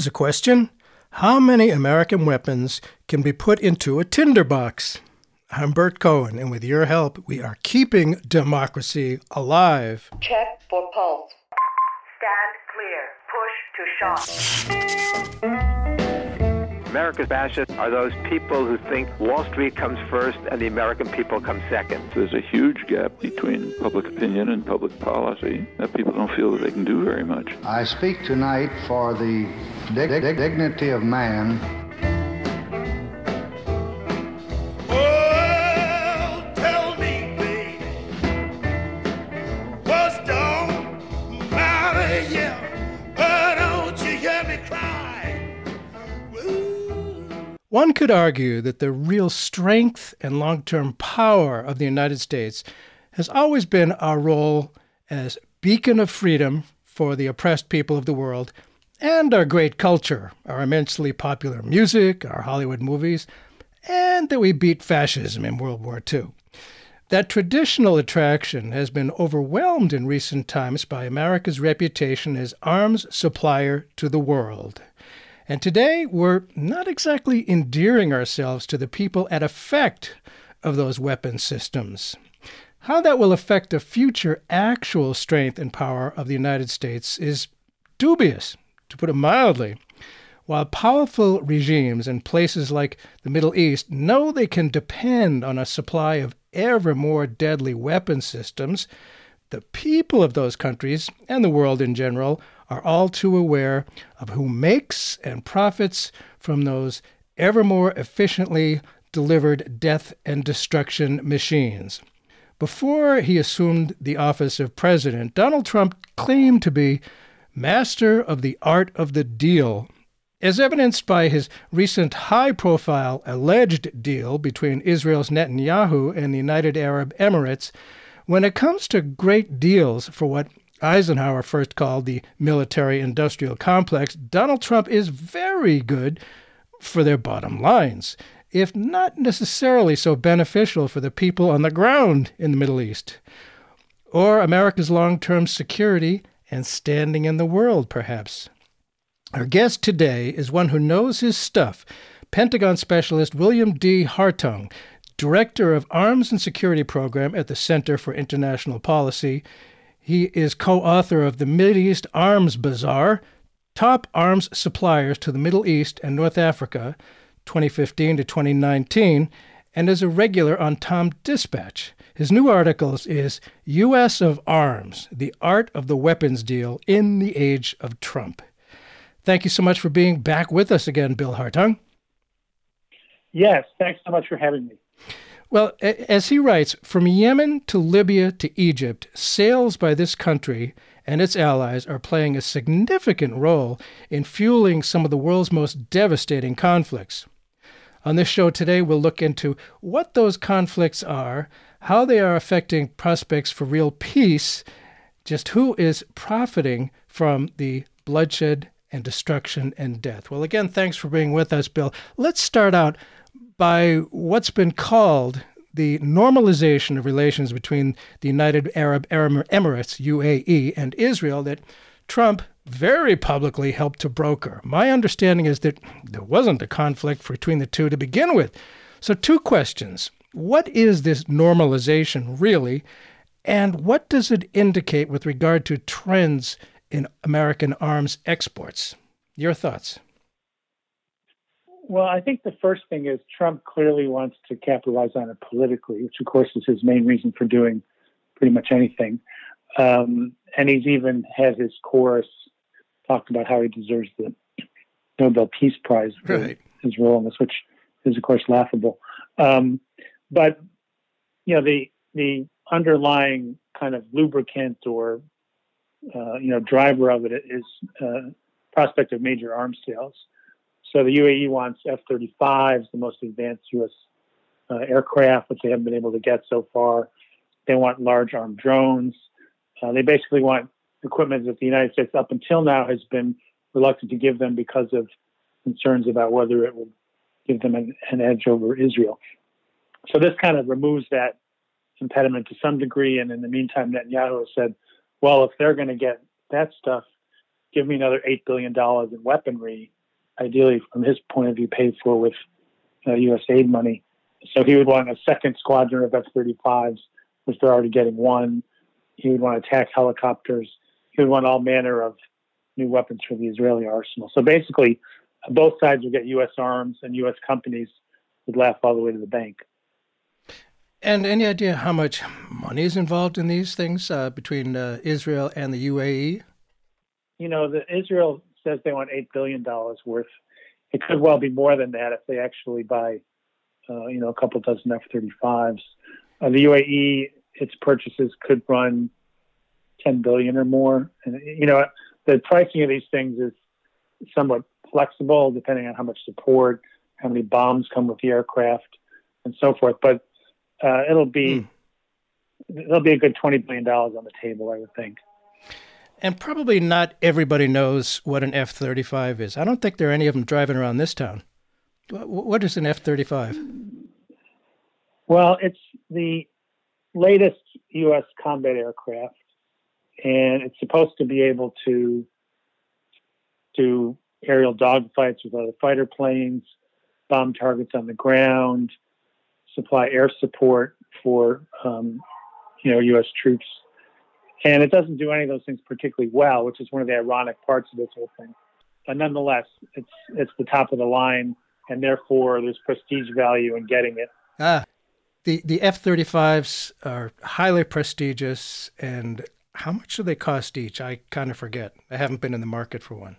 Here's a question How many American weapons can be put into a tinderbox? I'm Bert Cohen, and with your help, we are keeping democracy alive. Check for pulse. Stand clear. Push to shot. America's fascists are those people who think Wall Street comes first and the American people come second. There's a huge gap between public opinion and public policy that people don't feel that they can do very much. I speak tonight for the dig- dig- dignity of man Well, tell me, baby, what's don't matter, yeah, but don't you hear me cry? Ooh. One could argue that the real strength and long term power of the United States has always been our role as beacon of freedom for the oppressed people of the world and our great culture, our immensely popular music, our Hollywood movies, and that we beat fascism in World War II. That traditional attraction has been overwhelmed in recent times by America's reputation as arms supplier to the world. And today, we're not exactly endearing ourselves to the people at effect of those weapon systems. How that will affect the future actual strength and power of the United States is dubious, to put it mildly. While powerful regimes in places like the Middle East know they can depend on a supply of ever more deadly weapon systems, the people of those countries and the world in general are all too aware of who makes and profits from those ever more efficiently delivered death and destruction machines. Before he assumed the office of president, Donald Trump claimed to be master of the art of the deal, as evidenced by his recent high profile alleged deal between Israel's Netanyahu and the United Arab Emirates. When it comes to great deals for what Eisenhower first called the military industrial complex, Donald Trump is very good for their bottom lines, if not necessarily so beneficial for the people on the ground in the Middle East, or America's long term security and standing in the world, perhaps. Our guest today is one who knows his stuff Pentagon specialist William D. Hartung, Director of Arms and Security Program at the Center for International Policy. He is co author of the Mideast Arms Bazaar Top Arms Suppliers to the Middle East and North Africa, 2015 to 2019, and is a regular on Tom Dispatch. His new articles is U.S. of Arms The Art of the Weapons Deal in the Age of Trump. Thank you so much for being back with us again, Bill Hartung. Yes, thanks so much for having me. Well, as he writes, from Yemen to Libya to Egypt, sales by this country and its allies are playing a significant role in fueling some of the world's most devastating conflicts. On this show today, we'll look into what those conflicts are, how they are affecting prospects for real peace, just who is profiting from the bloodshed and destruction and death. Well, again, thanks for being with us, Bill. Let's start out by what's been called the normalization of relations between the United Arab Emirates, UAE, and Israel that Trump very publicly helped to broker. My understanding is that there wasn't a conflict between the two to begin with. So, two questions. What is this normalization really? And what does it indicate with regard to trends in American arms exports? Your thoughts? Well, I think the first thing is Trump clearly wants to capitalize on it politically, which of course is his main reason for doing pretty much anything. Um, and he's even had his chorus talked about how he deserves the Nobel Peace Prize for Right. his role in this, which is of course laughable. Um, but you know the the underlying kind of lubricant or uh, you know driver of it is uh, prospect of major arms sales. So the UAE wants F-35s, the most advanced U.S. Uh, aircraft, which they haven't been able to get so far. They want large armed drones. Uh, they basically want equipment that the United States, up until now, has been reluctant to give them because of concerns about whether it will give them an, an edge over Israel. So this kind of removes that impediment to some degree. And in the meantime, Netanyahu has said, well, if they're going to get that stuff, give me another $8 billion in weaponry, ideally, from his point of view, paid for with uh, U.S. aid money. So he would want a second squadron of F 35s, which they're already getting one. He would want attack helicopters. Would want all manner of new weapons for the Israeli arsenal. So basically, both sides would get U.S. arms, and U.S. companies would laugh all the way to the bank. And any idea how much money is involved in these things uh, between uh, Israel and the UAE? You know, the, Israel says they want $8 billion worth. It could well be more than that if they actually buy, uh, you know, a couple dozen F 35s. Uh, the UAE, its purchases could run 10 billion or more. And, you know, the pricing of these things is somewhat flexible depending on how much support, how many bombs come with the aircraft, and so forth. But uh, it'll be mm. it'll be a good twenty billion dollars on the table, I would think. And probably not everybody knows what an F thirty five is. I don't think there are any of them driving around this town. What is an F thirty five? Well, it's the latest U.S. combat aircraft, and it's supposed to be able to do aerial dogfights with other fighter planes, bomb targets on the ground, supply air support for um, you know U.S. troops, and it doesn't do any of those things particularly well, which is one of the ironic parts of this whole thing. But nonetheless, it's it's the top of the line, and therefore there's prestige value in getting it. Ah, the the F thirty fives are highly prestigious, and how much do they cost each? I kind of forget. I haven't been in the market for one.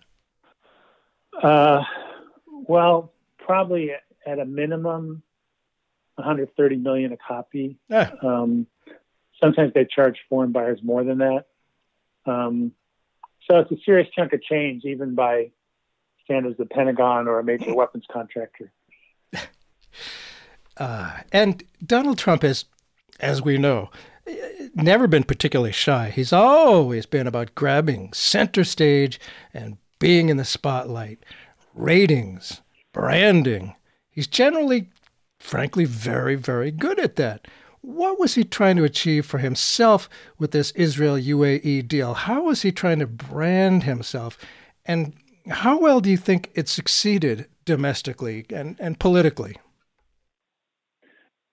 Uh, well, probably at a minimum 130 million a copy. Um, sometimes they charge foreign buyers more than that. Um, so it's a serious chunk of change, even by standards of the Pentagon or a major weapons contractor. Uh, and Donald Trump is, as we know, never been particularly shy. He's always been about grabbing center stage and being in the spotlight, ratings, branding. He's generally frankly very, very good at that. What was he trying to achieve for himself with this Israel UAE deal? How was he trying to brand himself? And how well do you think it succeeded domestically and, and politically?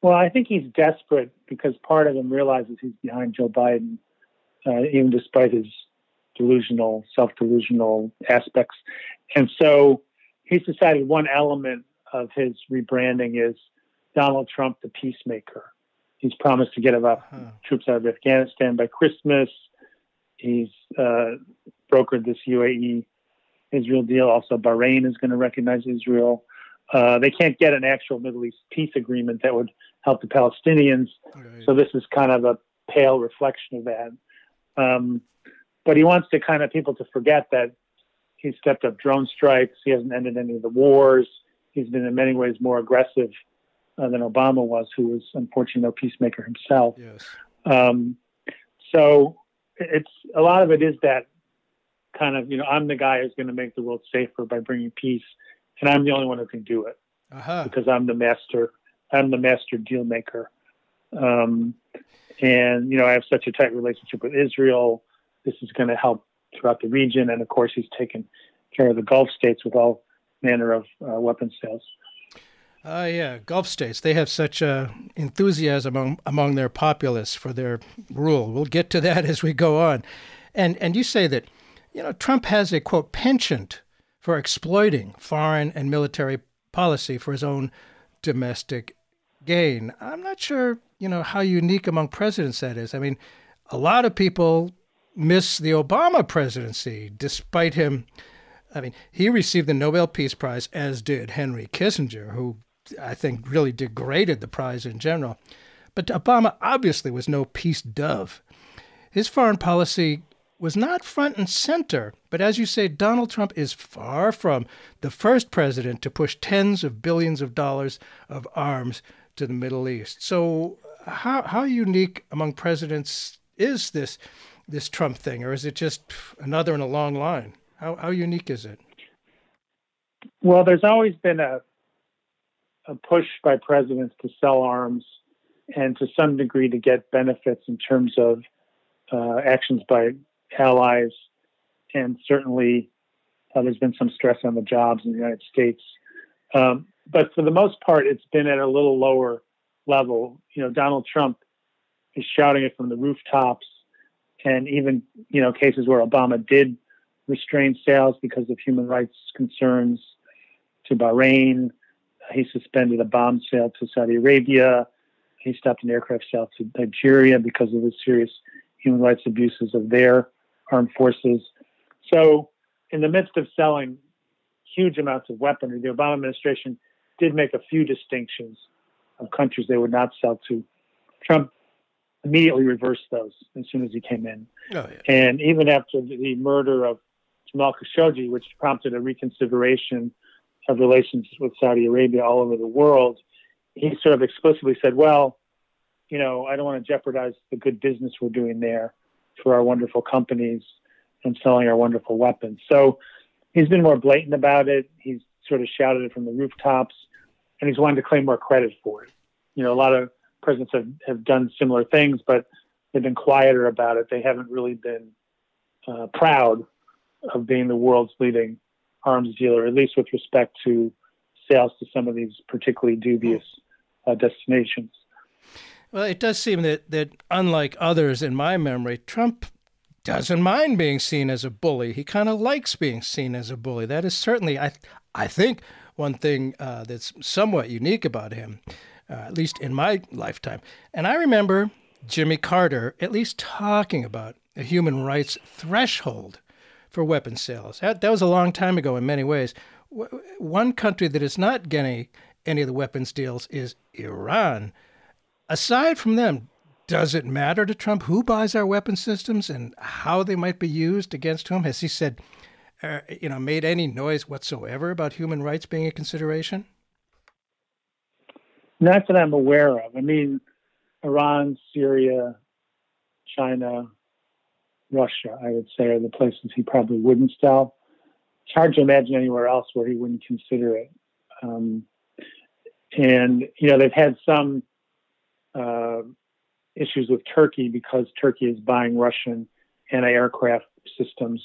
Well, I think he's desperate because part of him realizes he's behind Joe Biden, uh, even despite his delusional, self delusional aspects. And so he's decided one element of his rebranding is Donald Trump the peacemaker. He's promised to get enough uh-huh. troops out of Afghanistan by Christmas. He's uh, brokered this UAE Israel deal. Also, Bahrain is going to recognize Israel. Uh, they can't get an actual Middle East peace agreement that would help the Palestinians. Right. So this is kind of a pale reflection of that. Um, but he wants to kind of people to forget that he's stepped up drone strikes. He hasn't ended any of the wars. He's been in many ways more aggressive uh, than Obama was, who was unfortunately no peacemaker himself. Yes. Um, so it's a lot of it is that kind of you know I'm the guy who's going to make the world safer by bringing peace, and I'm the only one who can do it uh-huh. because I'm the master. I'm the master deal maker. Um, and you know I have such a tight relationship with Israel. This is going to help throughout the region, and of course he's taken care of the Gulf states with all manner of uh, weapon sales. Uh, yeah, Gulf states. They have such uh, enthusiasm among, among their populace for their rule. We'll get to that as we go on. And, and you say that, you know, Trump has a, quote, penchant for exploiting foreign and military policy for his own domestic gain. I'm not sure, you know, how unique among presidents that is. I mean, a lot of people miss the Obama presidency, despite him. I mean, he received the Nobel Peace Prize, as did Henry Kissinger, who I think, really degraded the prize in general. But Obama obviously was no peace dove. His foreign policy was not front and center, but as you say, Donald Trump is far from the first president to push tens of billions of dollars of arms to the Middle East. So, how, how unique among presidents is this this Trump thing, or is it just another in a long line? How, how unique is it? Well, there's always been a a push by presidents to sell arms and to some degree to get benefits in terms of uh, actions by allies and certainly uh, there's been some stress on the jobs in the United States. Um, but for the most part, it's been at a little lower level. You know, Donald Trump is shouting it from the rooftops, and even you know cases where Obama did restrain sales because of human rights concerns to Bahrain. He suspended a bomb sale to Saudi Arabia. He stopped an aircraft sale to Nigeria because of the serious human rights abuses of their armed forces. So, in the midst of selling huge amounts of weaponry, the Obama administration did make a few distinctions of countries they would not sell to. Trump immediately reversed those as soon as he came in. Oh, yeah. And even after the murder of Jamal Khashoggi, which prompted a reconsideration of relations with Saudi Arabia all over the world, he sort of explicitly said, well, you know, I don't want to jeopardize the good business we're doing there for our wonderful companies and selling our wonderful weapons. So he's been more blatant about it. He's sort of shouted it from the rooftops, and he's wanting to claim more credit for it. You know, a lot of presidents have, have done similar things, but they've been quieter about it. They haven't really been uh, proud of being the world's leading arms dealer, at least with respect to sales to some of these particularly dubious uh, destinations. Well, it does seem that, that unlike others in my memory, Trump doesn't mind being seen as a bully. He kind of likes being seen as a bully. That is certainly, I, I think, one thing uh, that's somewhat unique about him, uh, at least in my lifetime. And I remember Jimmy Carter at least talking about a human rights threshold for weapon sales. That, that was a long time ago in many ways. W- one country that is not getting any of the weapons deals is Iran. Aside from them, does it matter to Trump who buys our weapon systems and how they might be used against whom? Has he said, uh, you know, made any noise whatsoever about human rights being a consideration? Not that I'm aware of. I mean, Iran, Syria, China, Russia, I would say, are the places he probably wouldn't sell. It's hard to imagine anywhere else where he wouldn't consider it. Um, and, you know, they've had some uh, issues with Turkey because Turkey is buying Russian anti aircraft systems.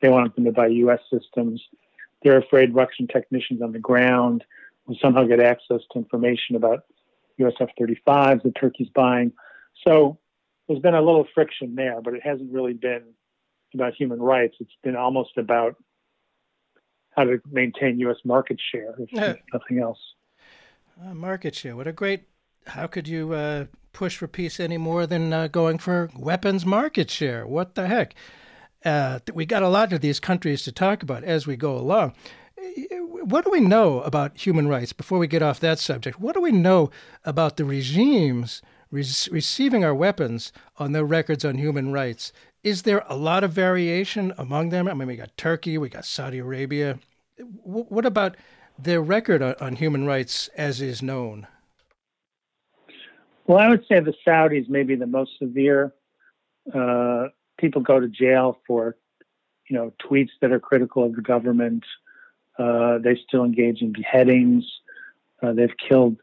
They want them to buy U.S. systems. They're afraid Russian technicians on the ground will somehow get access to information about US F 35s that Turkey's buying. So there's been a little friction there, but it hasn't really been about human rights. It's been almost about how to maintain U.S. market share, if Yeah. nothing else. Uh, market share. What a great. How could you uh, push for peace any more than uh, going for weapons market share? What the heck? Uh, we got a lot of these countries to talk about as we go along. What do we know about human rights before we get off that subject? What do we know about the regimes re- receiving our weapons on their records on human rights? Is there a lot of variation among them? I mean, we got Turkey, we got Saudi Arabia. W- what about their record on, on human rights as is known? Well, I would say the Saudis may be the most severe. Uh, people go to jail for, you know, tweets that are critical of the government. Uh, they still engage in beheadings. Uh, they've killed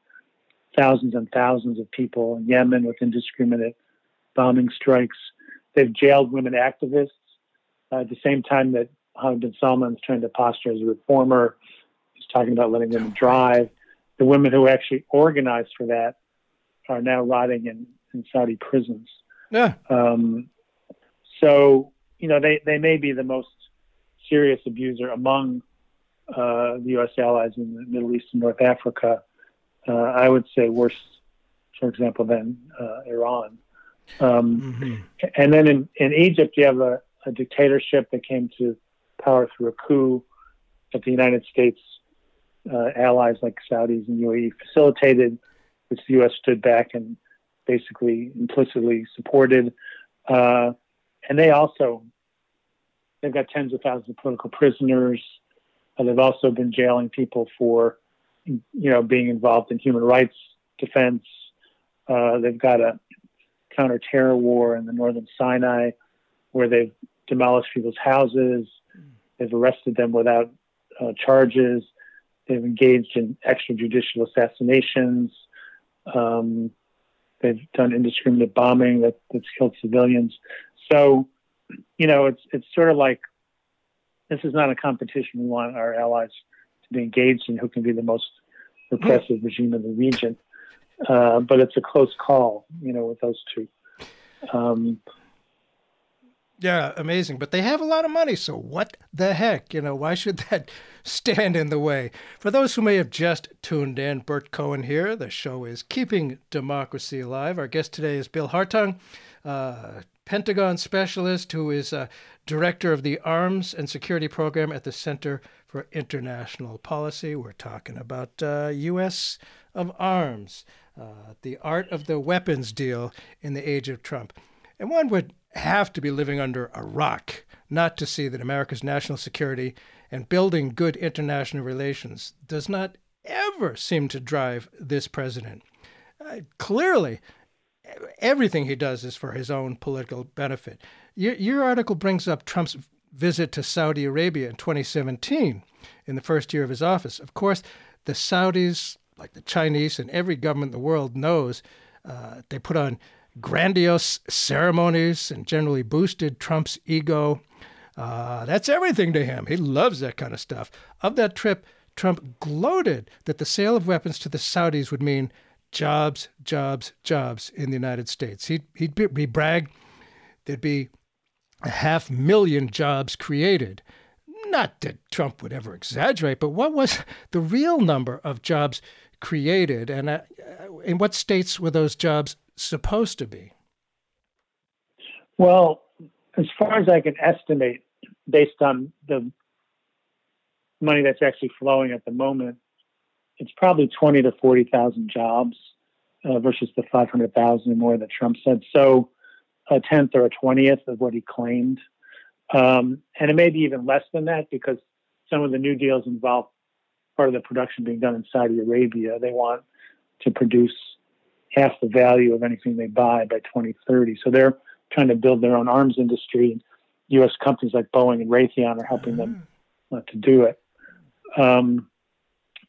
thousands and thousands of people in Yemen with indiscriminate bombing strikes. They've jailed women activists uh, at the same time that Mohammed bin Salman is trying to posture as a reformer. He's talking about letting women drive. The women who actually organized for that are now rotting in, in Saudi prisons. Yeah. Um, so, you know, they, they may be the most serious abuser among uh, the U.S. allies in the Middle East and North Africa. Uh, I would say worse, for example, than uh, Iran. Um, And then in, in Egypt, you have a, a dictatorship that came to power through a coup that the United States uh, allies like Saudis and UAE facilitated, which the U.S. stood back and basically implicitly supported. Uh, and they also they've got tens of thousands of political prisoners. Uh, they've also been jailing people for, you know, being involved in human rights defense. Uh, they've got a counter-terror war in the northern Sinai, where they've demolished people's houses. They've arrested them without uh, charges. They've engaged in extrajudicial assassinations. Um, they've done indiscriminate bombing that, that's killed civilians. So, you know, it's it's sort of like this is not a competition we want our allies to be engaged in who can be the most repressive regime in the region. Uh, but it's a close call, you know, with those two. Um, Yeah, amazing. But they have a lot of money, so what the heck? You know, why should that stand in the way? For those who may have just tuned in, Bert Cohen here. The show is Keeping Democracy Alive. Our guest today is Bill Hartung, uh, Pentagon specialist who is uh, director of the Arms and Security Program at the Center for International Policy. We're talking about uh, U.S. of arms, uh, the art of the weapons deal in the age of Trump. And one would have to be living under a rock not to see that America's national security and building good international relations does not ever seem to drive this president. Uh, clearly, everything he does is for his own political benefit. Your, your article brings up Trump's visit to Saudi Arabia in 2017 in the first year of his office. Of course, the Saudis, like the Chinese and every government in the world, knows uh, they put on grandiose ceremonies and generally boosted Trump's ego. Uh, that's everything to him. He loves that kind of stuff. Of that trip, Trump gloated that the sale of weapons to the Saudis would mean jobs, jobs, jobs in the United States. He'd, he'd be, he there'd be a half million jobs created. Not that Trump would ever exaggerate, but what was the real number of jobs created, and uh, in what states were those jobs supposed to be? Well, as far as I can estimate, based on the money that's actually flowing at the moment, it's probably twenty to forty thousand jobs uh, versus the five hundred thousand or more that Trump said. So, a tenth or a twentieth of what he claimed, um, and it may be even less than that because some of the new deals involve part of the production being done in Saudi Arabia. They want to produce half the value of anything they buy by 2030. So they're trying to build their own arms industry. U.S. companies like Boeing and Raytheon are helping them uh, to do it. Um,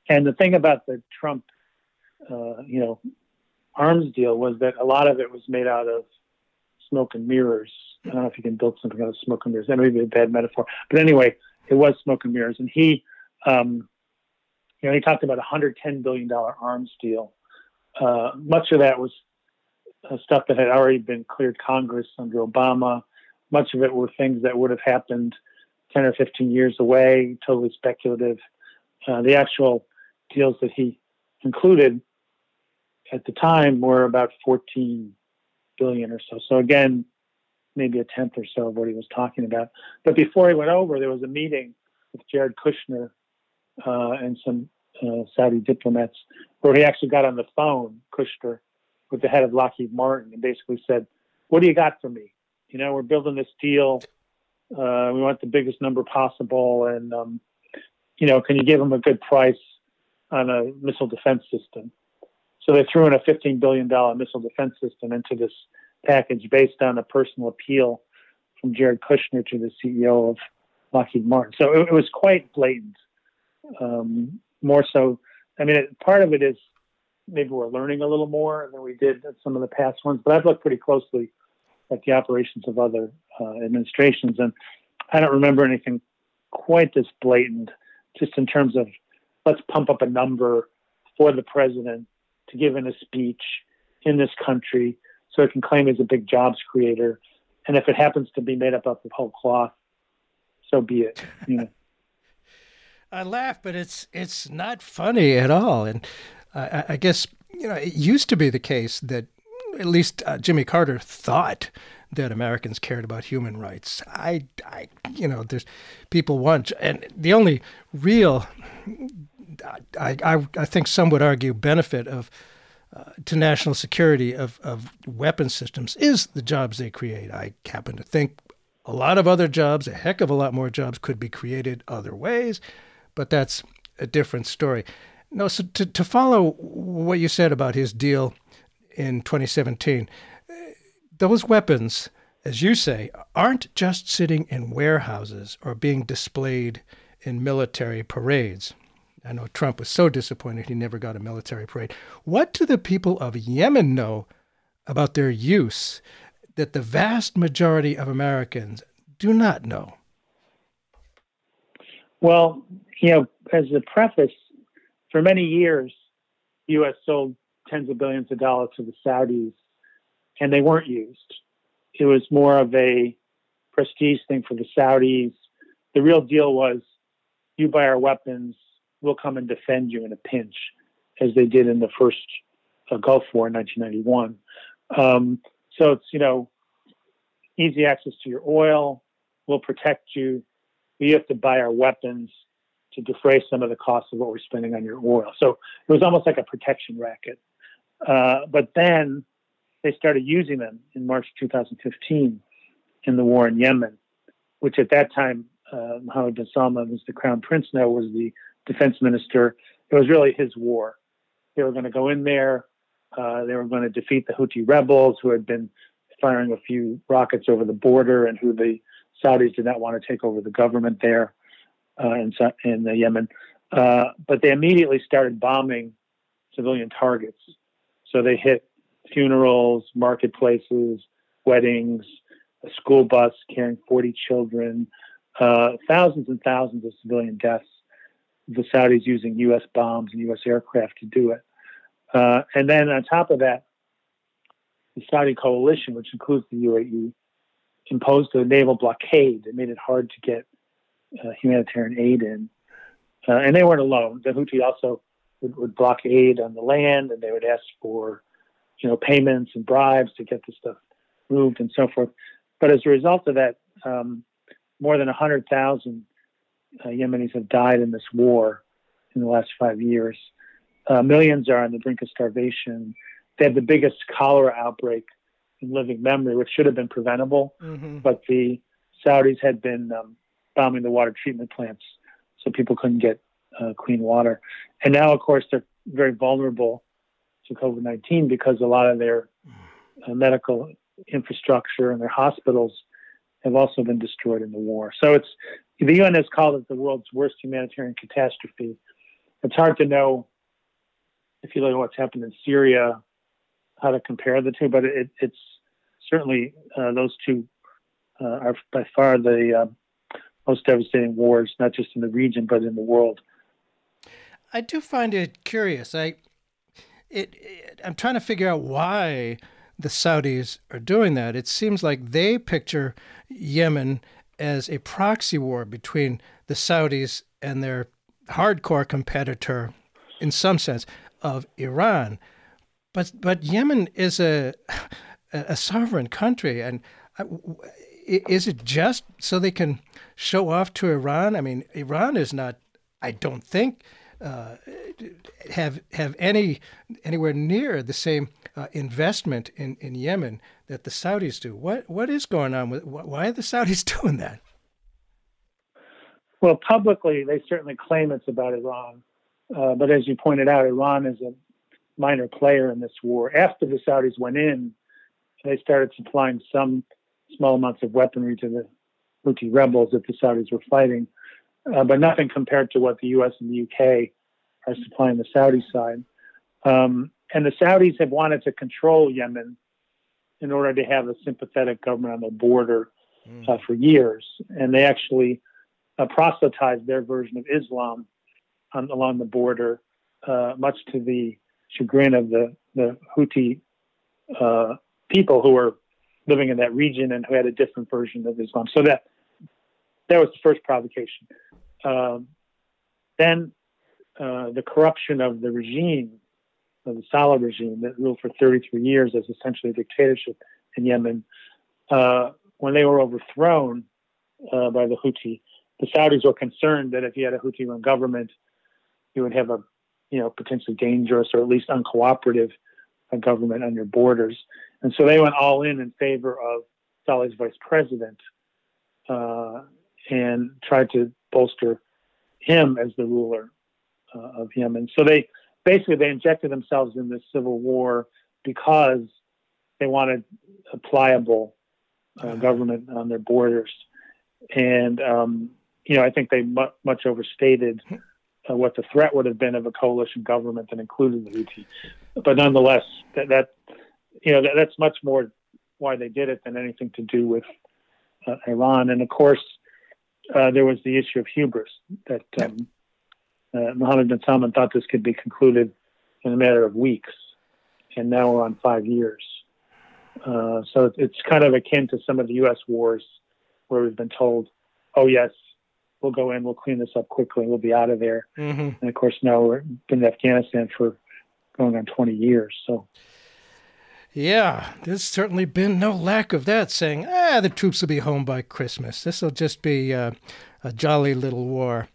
and the thing about the Trump, uh, you know, arms deal was that a lot of it was made out of smoke and mirrors. I don't know if you can build something out of smoke and mirrors. That may be a bad metaphor, but anyway, it was smoke and mirrors. And he, um, you know, he talked about a hundred ten billion dollar arms deal. Uh, much of that was uh, stuff that had already been cleared Congress under Obama. Much of it were things that would have happened 10 or 15 years away, totally speculative. Uh, the actual deals that he included at the time were about 14 billion or so. So again, maybe a tenth or so of what he was talking about. But before he went over, there was a meeting with Jared Kushner uh, and some uh, Saudi diplomats where he actually got on the phone, Kushner, with the head of Lockheed Martin and basically said, "What do you got for me? You know, we're building this deal. Uh, we want the biggest number possible, and um, you know, can you give them a good price on a missile defense system?" So they threw in a $15 billion missile defense system into this package based on a personal appeal from Jared Kushner to the CEO of Lockheed Martin. So it, it was quite blatant. Um, more so, I mean, it, part of it is maybe we're learning a little more than we did at some of the past ones, but I've looked pretty closely at the operations of other uh, administrations, and I don't remember anything quite this blatant, just in terms of let's pump up a number for the president to give in a speech in this country so it can claim he's a big jobs creator. And if it happens to be made up of whole cloth, so be it. You know. I laugh, but it's it's not funny at all. And I, guess you know it used to be the case that at least uh, Jimmy Carter thought that Americans cared about human rights. I, I, you know, there's people want, and the only real, I, I, I think some would argue, benefit of uh, to national security of, of weapon systems is the jobs they create. I happen to think a lot of other jobs, a heck of a lot more jobs, could be created other ways, but that's a different story. No, so to, to follow what you said about his deal in 2017, those weapons, as you say, aren't just sitting in warehouses or being displayed in military parades. I know Trump was so disappointed he never got a military parade. What do the people of Yemen know about their use that the vast majority of Americans do not know? Well, you know, as a preface, for many years, the U.S. sold tens of billions of dollars to the Saudis, and they weren't used. It was more of a prestige thing for the Saudis. The real deal was you buy our weapons, we'll come and defend you in a pinch, as they did in the first uh, Gulf War in 1991. Um, so it's, you know, easy access to your oil, we'll protect you. You have to buy our weapons to defray some of the costs of what we're spending on your oil. So it was almost like a protection racket. Uh, but then they started using them in March 2015 in the war in Yemen, which at that time, uh, Mohammed bin Salman was the crown prince now, was the defense minister. It was really his war. They were going to go in there. Uh, they were going to defeat the Houthi rebels who had been firing a few rockets over the border and who the Saudis did not want to take over the government there uh, in, in the Yemen. Uh, but they immediately started bombing civilian targets. So they hit funerals, marketplaces, weddings, a school bus carrying 40 children, uh, thousands and thousands of civilian deaths. The Saudis using U.S. bombs and U.S. aircraft to do it. Uh, and then on top of that, the Saudi coalition, which includes the UAE, imposed a naval blockade that made it hard to get uh, humanitarian aid in. Uh, and they weren't alone. The Houthi also would, would block aid on the land, and they would ask for, you know, payments and bribes to get the stuff moved and so forth. But as a result of that, um, more than 100,000 uh, Yemenis have died in this war in the last five years. Uh, millions are on the brink of starvation. They had the biggest cholera outbreak in living memory, which should have been preventable. Mm-hmm. But the Saudis had been um, bombing the water treatment plants, so people couldn't get uh, clean water. And now, of course, they're very vulnerable to COVID 19 because a lot of their uh, medical infrastructure and their hospitals have also been destroyed in the war. So it's the UN has called it the world's worst humanitarian catastrophe. It's hard to know if you look at what's happened in Syria, how to compare the two, but it, it's certainly uh, those two uh, are by far the uh, most devastating wars, not just in the region but in the world. I do find it curious. I it, it I'm trying to figure out why the Saudis are doing that. It seems like they picture Yemen as a proxy war between the Saudis and their hardcore competitor, in some sense, of Iran. But but Yemen is a a sovereign country, and uh, is it just so they can show off to Iran? I mean, Iran is not. I don't think uh, have have any anywhere near the same uh, investment in, in Yemen that the Saudis do. What what is going on with why are the Saudis doing that? Well, publicly they certainly claim it's about Iran, uh, but as you pointed out, Iran is a minor player in this war. After the Saudis went in, they started supplying some small amounts of weaponry to the Houthi rebels that the Saudis were fighting uh, but nothing compared to what the U.S. and the UK are supplying the Saudi side. Um, and the Saudis have wanted to control Yemen in order to have a sympathetic government on the border mm. uh, for years. And they actually uh, proselytized their version of Islam on, along the border, uh, much to the chagrin of the, the Houthi uh, people who were living in that region and who had a different version of Islam. So that that was the first provocation. Um, then uh, the corruption of the regime, of the Saleh regime that ruled for 33 years as essentially a dictatorship in Yemen, uh, when they were overthrown uh, by the Houthi, the Saudis were concerned that if you had a Houthi-run government, you would have a, you know, potentially dangerous or at least uncooperative uh, government on your borders, and so they went all in in favor of Saleh's vice president, uh, and tried to bolster him as the ruler uh, of Yemen. So they basically they injected themselves in this civil war because they wanted a pliable uh, uh-huh. government on their borders, and um, you know I think they mu- much overstated uh, what the threat would have been of a coalition government that included the Houthi. But nonetheless, that, that you know that, that's much more why they did it than anything to do with uh, Iran. And of course, uh, there was the issue of hubris that um, uh, Mohammed bin Salman thought this could be concluded in a matter of weeks, and now we're on five years. Uh, so it's kind of akin to some of the U.S. wars where we've been told, "Oh yes, we'll go in, we'll clean this up quickly, we'll be out of there." hmm And of course, now we're been in Afghanistan for going on 20 years. So Yeah, there's certainly been no lack of that, saying, ah, the troops will be home by Christmas. This will just be uh, a jolly little war.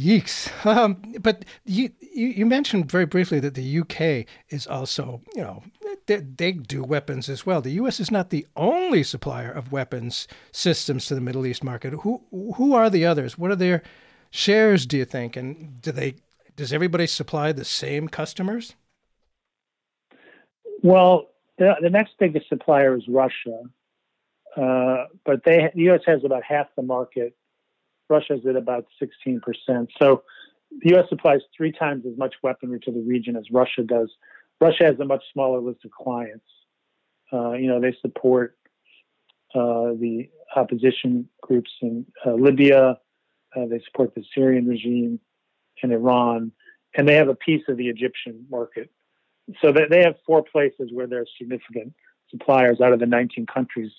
Yeeks. Um, but you, you you mentioned very briefly that the UK is also, you know, they, they do weapons as well. The U.S. is not the only supplier of weapons systems to the Middle East market. Who who are the others? What are their shares? Do you think? And do they? Does everybody supply the same customers? Well, the, the next biggest supplier is Russia, uh, but they the U.S. has about half the market. Russia's at about 16 percent. So the U.S. supplies three times as much weaponry to the region as Russia does. Russia has a much smaller list of clients. Uh, you know, they support uh, the opposition groups in uh, Libya. Uh, they support the Syrian regime and Iran, and they have a piece of the Egyptian market so they, they have four places where they're significant suppliers out of the 19 countries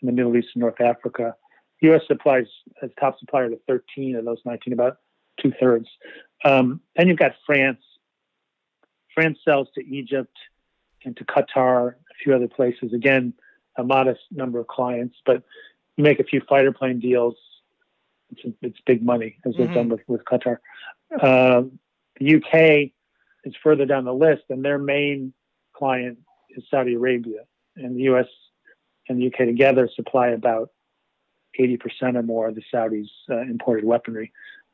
in the Middle East and North Africa. U.S. supplies as top supplier to 13 of those 19, about two thirds. Um, then you've got France. France sells to Egypt and to Qatar, a few other places. Again, a modest number of clients, but you make a few fighter plane deals. It's, it's big money, as they've done with, with Qatar. Um the UK is further down the list, and their main client is Saudi Arabia. And the U.S. and the UK together supply about 80% or more of the Saudis' uh, imported weaponry.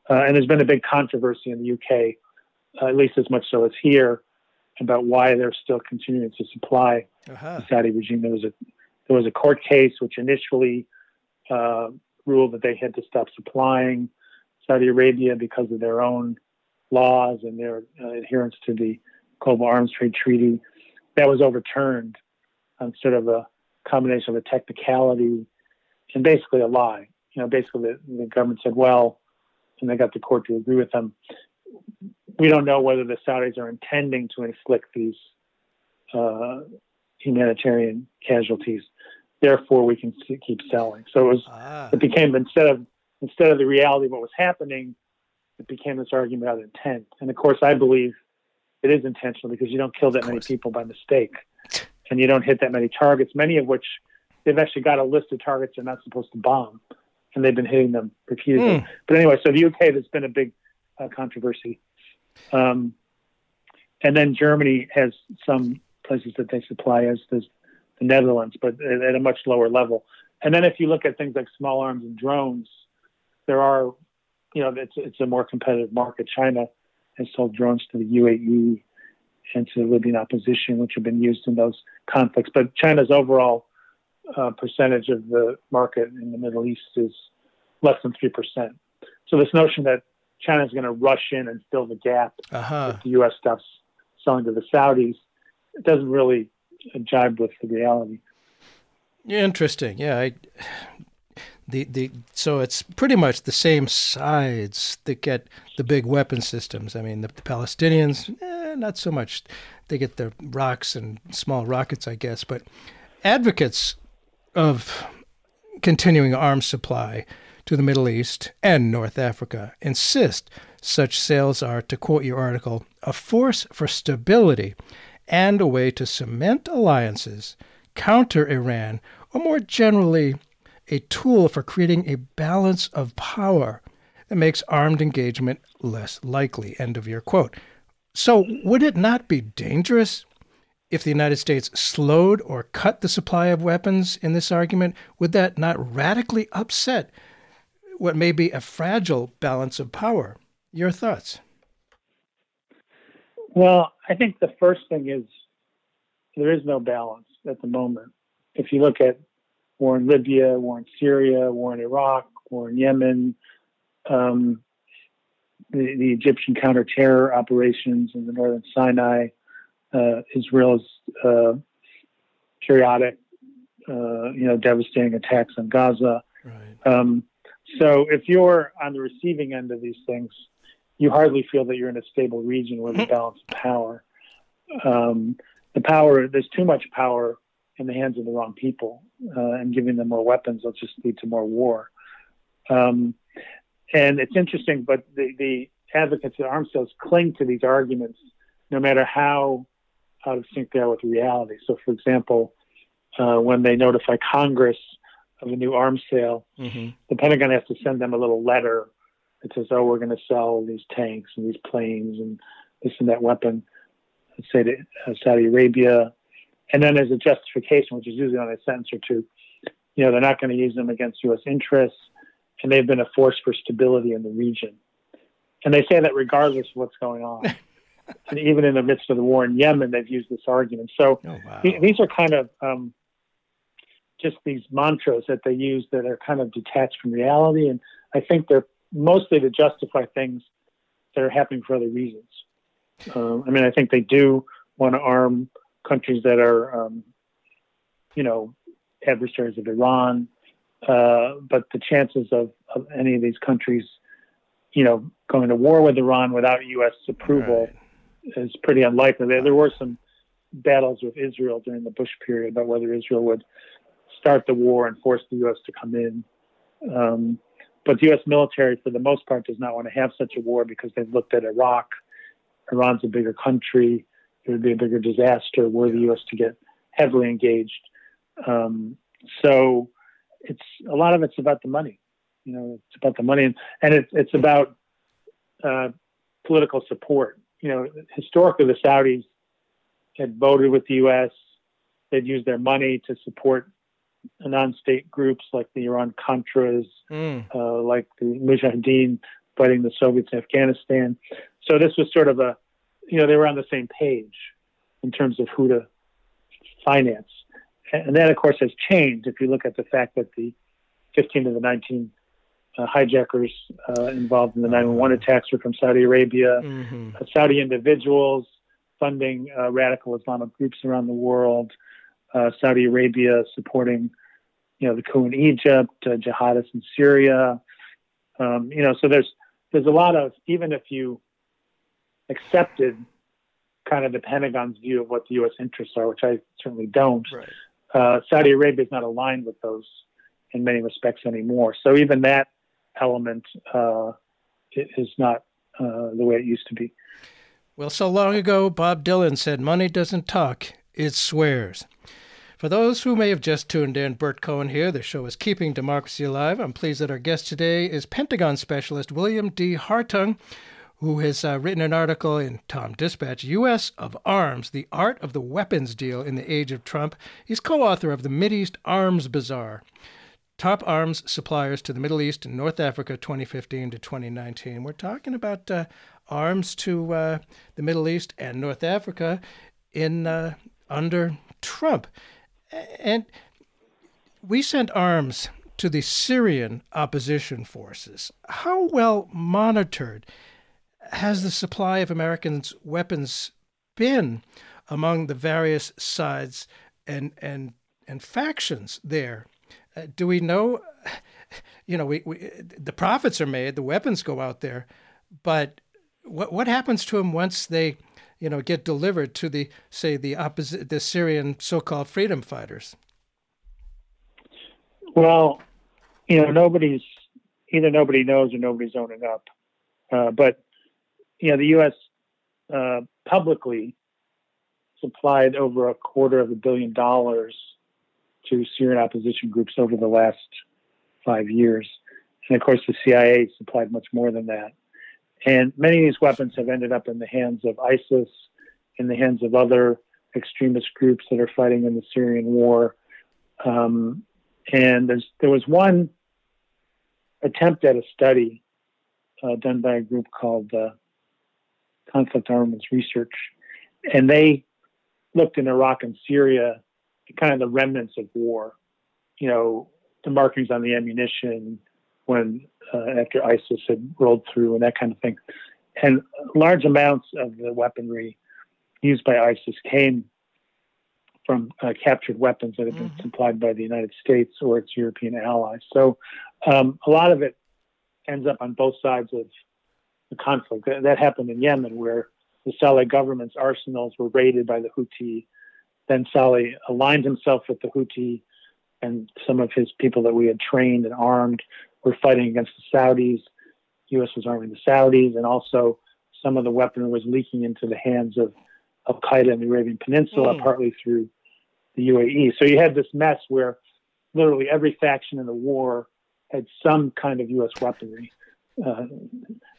Uh, and there's been a big controversy in the UK, uh, at least as much so as here, about why they're still continuing to supply Uh-huh. the Saudi regime. There was a there was a court case which initially uh, ruled that they had to stop supplying Saudi Arabia because of their own laws and their uh, adherence to the Global Arms Trade Treaty. That was overturned on sort of a combination of a technicality and basically a lie. You know, basically the, the government said, well, and they got the court to agree with them. We don't know whether the Saudis are intending to inflict these uh, humanitarian casualties. Therefore, we can keep selling. So it was Ah. it became instead of instead of the reality of what was happening, it became this argument about intent. And of course, I believe it is intentional because you don't kill that many people by mistake, and you don't hit that many targets. Many of which they've actually got a list of targets they're not supposed to bomb, and they've been hitting them repeatedly. Hmm. But anyway, so the UK, there's been a big uh, controversy, um, and then Germany has some places that they supply, as does the Netherlands, but at at a much lower level. And then if you look at things like small arms and drones, there are, you know, it's it's a more competitive market. China has sold drones to the UAE and to the Libyan opposition, which have been used in those conflicts. But China's overall uh, percentage of the market in the Middle East is less than three percent. So this notion that China's going to rush in and fill the gap Uh-huh. if the U.S. stuff's selling to the Saudis, it doesn't really jibe with the reality. Interesting. Yeah. I, the the so it's pretty much the same sides that get the big weapon systems. I mean, the, the Palestinians, eh, not so much. They get the rocks and small rockets, I guess. But advocates of continuing arms supply to the Middle East and North Africa insist such sales are, to quote your article, a force for stability and a way to cement alliances, counter Iran, or more generally, a tool for creating a balance of power that makes armed engagement less likely. End of your quote. So, would it not be dangerous if the United States slowed or cut the supply of weapons in this argument? Would that not radically upset what may be a fragile balance of power? Your thoughts? Well, I think the first thing is there is no balance at the moment. If you look at war in Libya, war in Syria, war in Iraq, war in Yemen, um, the, the Egyptian counter-terror operations in the northern Sinai, uh, Israel's uh, periodic, uh, you know, devastating attacks on Gaza. Right. Um, So if you're on the receiving end of these things, you hardly feel that you're in a stable region where the balance of power. Um, the power, there's too much power in the hands of the wrong people, uh, and giving them more weapons will just lead to more war. Um, and it's interesting, but the, the advocates of arms sales cling to these arguments no matter how out of sync there with reality. So, for example, uh, when they notify Congress of a new arms sale, Mm-hmm. the Pentagon has to send them a little letter that says, "Oh, we're going to sell these tanks and these planes and this and that weapon, let's say to uh, Saudi Arabia," and then there's a justification, which is usually on a sentence or two. You know, they're not going to use them against U.S. interests, and they've been a force for stability in the region. And they say that regardless of what's going on. and even in the midst of the war in Yemen, they've used this argument. So Oh wow. th- these are kind of um, just these mantras that they use that are kind of detached from reality, and I think they're mostly to justify things that are happening for other reasons. Um, I mean, I think they do want to arm countries that are, um, you know, adversaries of Iran, uh, but the chances of, of any of these countries, you know, going to war with Iran without U.S. approval Right. Is pretty unlikely. There, there were some battles with Israel during the Bush period about whether Israel would start the war and force the U.S. to come in. Um, but the U.S. military, for the most part, does not want to have such a war because they've looked at Iraq. Iran's a bigger country. It would be a bigger disaster were the U.S. to get heavily engaged. Um, so it's a lot of it's about the money. You know, it's about the money, and, and it's it's about uh, political support. You know, historically, the Saudis had voted with the U.S. They'd used their money to support non-state groups like the Iran Contras, Mm. uh, like the Mujahideen fighting the Soviets in Afghanistan. So this was sort of a, you know, they were on the same page in terms of who to finance. And that, of course, has changed if you look at the fact that the 15 of the 19 uh, hijackers uh, involved in the 911 attacks were from Saudi Arabia. hmm Uh, Saudi individuals funding uh, radical Islamic groups around the world, uh, Saudi Arabia supporting, you know, the coup in Egypt, uh, jihadists in Syria. Um, you know, so there's there's a lot of even if you accepted kind of the Pentagon's view of what the U.S. interests are, which I certainly don't. Right. Uh, Saudi Arabia is not aligned with those in many respects anymore. So even that element uh, is not uh, the way it used to be. Well, so long ago, Bob Dylan said, Money doesn't talk, it swears. For those who may have just tuned in, Burt Cohen here. The show is Keeping Democracy Alive. I'm pleased that our guest today is Pentagon specialist William D. Hartung, who has uh, written an article in Tom Dispatch, U.S. of Arms, The Art of the Weapons Deal in the Age of Trump. He's co author of the Mideast Arms Bazaar, Top Arms Suppliers to the Middle East and North Africa 2015 to 2019. We're talking about uh, arms to uh, the Middle East and North Africa in uh, under Trump. And we sent arms to the Syrian opposition forces. How well monitored has the supply of Americans' weapons been among the various sides and and and factions there? Uh, do we know? You know, we, we the profits are made, the weapons go out there, but what what happens to them once they, you know, get delivered to the say the opposite the Syrian so-called freedom fighters? Well, you know, nobody's either nobody knows or nobody's owning up. Uh, but you know, the U.S. Uh, publicly supplied over a quarter of a billion dollars to Syrian opposition groups over the last five years, and of course, the CIA supplied much more than that. And many of these weapons have ended up in the hands of ISIS, in the hands of other extremist groups that are fighting in the Syrian war. Um, and there was one attempt at a study uh, done by a group called uh, Conflict Armaments Research, and they looked in Iraq and Syria kind of the remnants of war. You know, the markings on the ammunition when uh, after ISIS had rolled through and that kind of thing, and large amounts of the weaponry used by ISIS came from uh, captured weapons that had been supplied by the United States or its European allies. So um, a lot of it ends up on both sides of the conflict. That, that happened in Yemen, where the Saleh government's arsenals were raided by the Houthi. Then Saleh aligned himself with the Houthi, and some of his people that we had trained and armed were fighting against the Saudis. U.S. was arming the Saudis, and also some of the weaponry was leaking into the hands of Al Qaeda in the Arabian Peninsula, Mm. partly through the UAE. So you had this mess where literally every faction in the war had some kind of U.S. weaponry. Uh,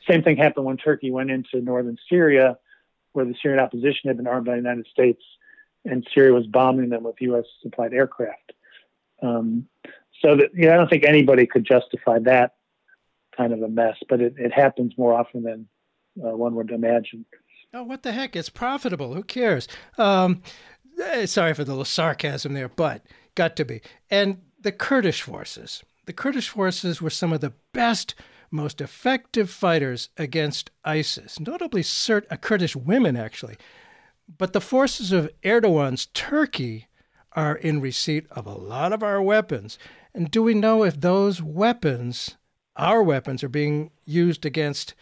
same thing happened when Turkey went into northern Syria, where the Syrian opposition had been armed by the United States, and Syria was bombing them with U.S. supplied aircraft. Um, so that you know, I don't think anybody could justify that kind of a mess, but it, it happens more often than uh, one would imagine. Oh, what the heck? It's profitable. Who cares? Um, eh, sorry for the little sarcasm there, but got to be. And the Kurdish forces. The Kurdish forces were some of the best, most effective fighters against ISIS, notably cert- uh, Kurdish women, actually. But the forces of Erdogan's Turkey are in receipt of a lot of our weapons. And do we know if those weapons, our weapons, are being used against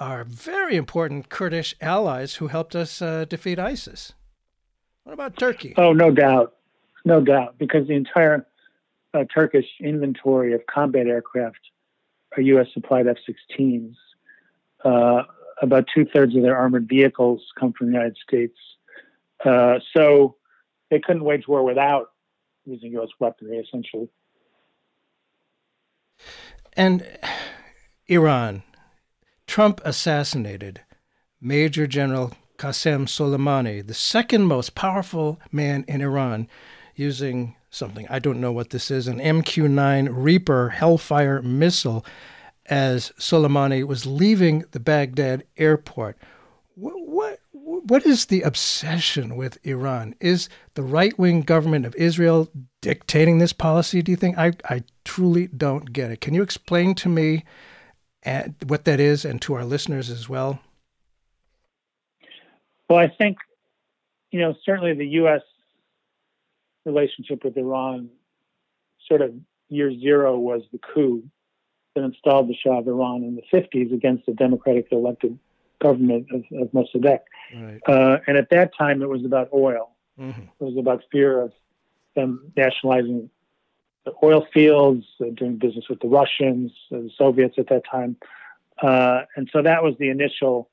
our very important Kurdish allies who helped us uh, defeat ISIS? What about Turkey? Oh, no doubt, no doubt, because the entire uh, Turkish inventory of combat aircraft are U.S. supplied F-16s. Uh, about two thirds of their armored vehicles come from the United States. Uh, so they couldn't wage war without using U.S. weaponry, essentially. And Iran. Trump assassinated Major General Qasem Soleimani, the second most powerful man in Iran, using something, I don't know what this is, an MQ 9 Reaper Hellfire missile as Soleimani was leaving the Baghdad airport. What, what, what is the obsession with Iran? Is the right wing government of Israel dictating this policy, do you think? I, I truly don't get it. Can you explain to me and what that is and to our listeners as well? Well, I think, you know, certainly the U.S. relationship with Iran, sort of year zero was the coup that installed the Shah of Iran in the 50s against the democratically elected government of, of Mossadegh. Right. Uh, and at that time, it was about oil. Mhm. It was about fear of them nationalizing the oil fields, uh, doing business with the Russians, uh, the Soviets at that time. Uh, and so that was the initial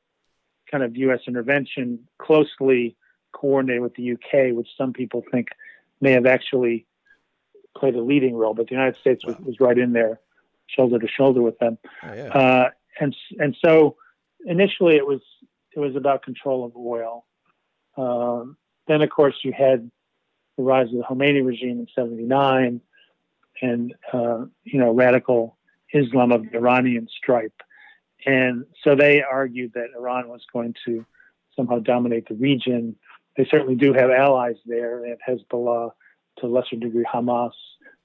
kind of U.S. intervention, closely coordinated with the UK, which some people think may have actually played a leading role, but the United States was, was right in there, shoulder to shoulder with them. Oh, yeah. Uh, and and so initially it was it was about control of oil. Um, then of course you had the rise of the Khomeini regime in '79, and uh, you know radical Islam of the Iranian stripe, and so they argued that Iran was going to somehow dominate the region. They certainly do have allies there. They have Hezbollah, to a lesser degree Hamas,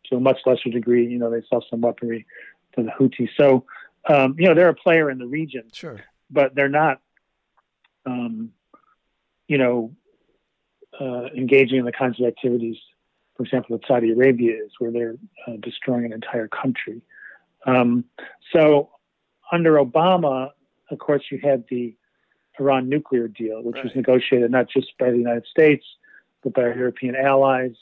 to a much lesser degree, you know, they sell some weaponry to the Houthis. So, um, you know, they're a player in the region, Sure. but they're not, um, you know, uh, engaging in the kinds of activities, for example, that Saudi Arabia is, where they're uh, destroying an entire country. Um, so, under Obama, of course, you had the Iran nuclear deal, which was negotiated not just by the United States, but by our European allies